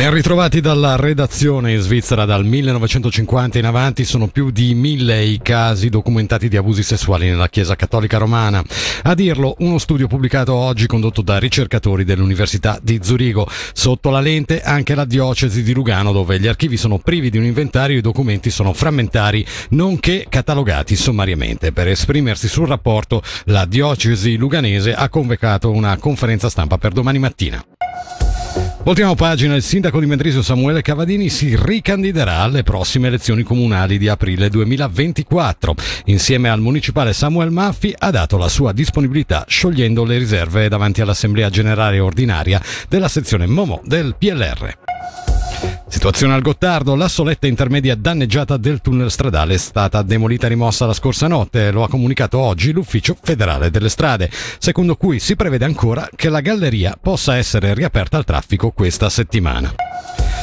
Ben ritrovati dalla redazione in Svizzera dal 1950 in avanti sono più di mille i casi documentati di abusi sessuali nella Chiesa Cattolica Romana. A dirlo uno studio pubblicato oggi condotto da ricercatori dell'Università di Zurigo. Sotto la lente anche la diocesi di Lugano dove gli archivi sono privi di un inventario e i documenti sono frammentari nonché catalogati sommariamente. Per esprimersi sul rapporto la diocesi luganese ha convocato una conferenza stampa per domani mattina. Ultima pagina, il sindaco di Mendrisio Samuele Cavadini si ricandiderà alle prossime elezioni comunali di aprile 2024. Insieme al municipale Samuel Maffi ha dato la sua disponibilità sciogliendo le riserve davanti all'Assemblea Generale Ordinaria della sezione Momo del PLR. Situazione al Gottardo, la soletta intermedia danneggiata del tunnel stradale è stata demolita e rimossa la scorsa notte, lo ha comunicato oggi l'Ufficio federale delle strade, secondo cui si prevede ancora che la galleria possa essere riaperta al traffico questa settimana.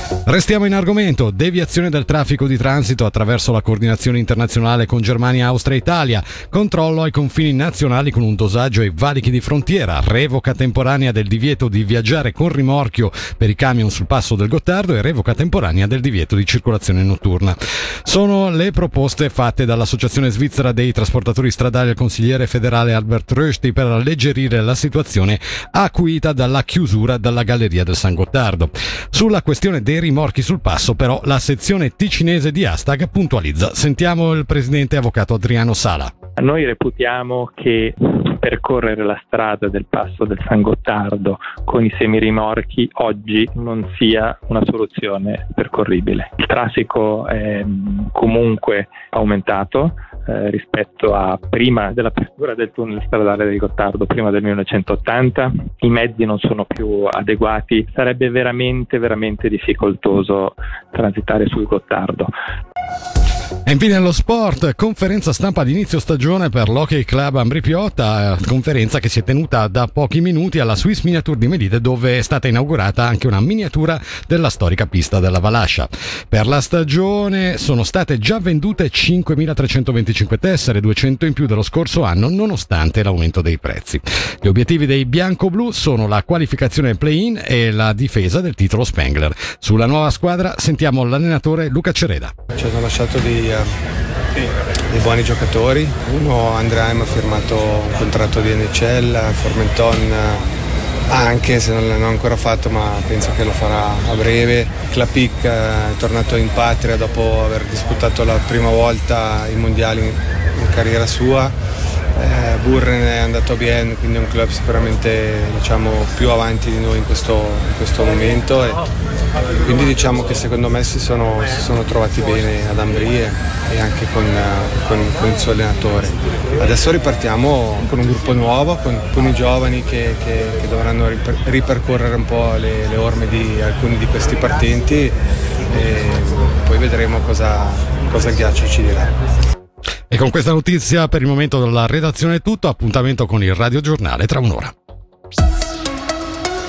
Restiamo in argomento, deviazione del traffico di transito attraverso la coordinazione internazionale con Germania, Austria e Italia, controllo ai confini nazionali con un dosaggio ai valichi di frontiera, revoca temporanea del divieto di viaggiare con rimorchio per i camion sul passo del Gottardo e revoca temporanea del divieto di circolazione notturna. Sono le proposte fatte dall'Associazione Svizzera dei Trasportatori Stradali al consigliere federale Albert Rösti per alleggerire la situazione acuita dalla chiusura della galleria del San Gottardo. Sulla questione dei rimorchi sul passo, però, la sezione ticinese di Astag puntualizza. Sentiamo il presidente avvocato Adriano Sala. Noi reputiamo che percorrere la strada del passo del San Gottardo con i semirimorchi oggi non sia una soluzione percorribile. Il traffico è comunque aumentato, eh, rispetto a prima dell'apertura del tunnel stradale del Gottardo, prima del 1980, i mezzi non sono più adeguati, sarebbe veramente, veramente difficoltoso transitare sul Gottardo. E infine lo sport, conferenza stampa di inizio stagione per l'Hockey Club Ambri Piotta, conferenza che si è tenuta da pochi minuti alla Swiss Miniature di Medite dove è stata inaugurata anche una miniatura della storica pista della Valascia. Per la stagione sono state già vendute 5.325 tessere, 200 in più dello scorso anno nonostante l'aumento dei prezzi. Gli obiettivi dei bianco-blu sono la qualificazione play-in e la difesa del titolo Spengler. Sulla nuova squadra sentiamo l'allenatore Luca Cereda. Ci hanno lasciato dei dei buoni giocatori. Uno Andreheim ha firmato un contratto di NHL, Formenton anche se non l'hanno ancora fatto ma penso che lo farà a breve. Clapic è tornato in patria dopo aver disputato la prima volta i mondiali in carriera sua eh, Burren è andato Bien, quindi è un club sicuramente diciamo, più avanti di noi in questo, in questo momento e quindi diciamo che secondo me si sono, si sono trovati bene ad Ambrie e anche con, con, con, il suo allenatore. Adesso ripartiamo con un gruppo nuovo, con, con i giovani che, che, che, dovranno ripercorrere un po' le, le orme di alcuni di questi partenti e poi vedremo cosa, cosa il ghiaccio ci dirà. E con questa notizia per il momento della redazione è tutto, appuntamento con il Radio Giornale tra un'ora.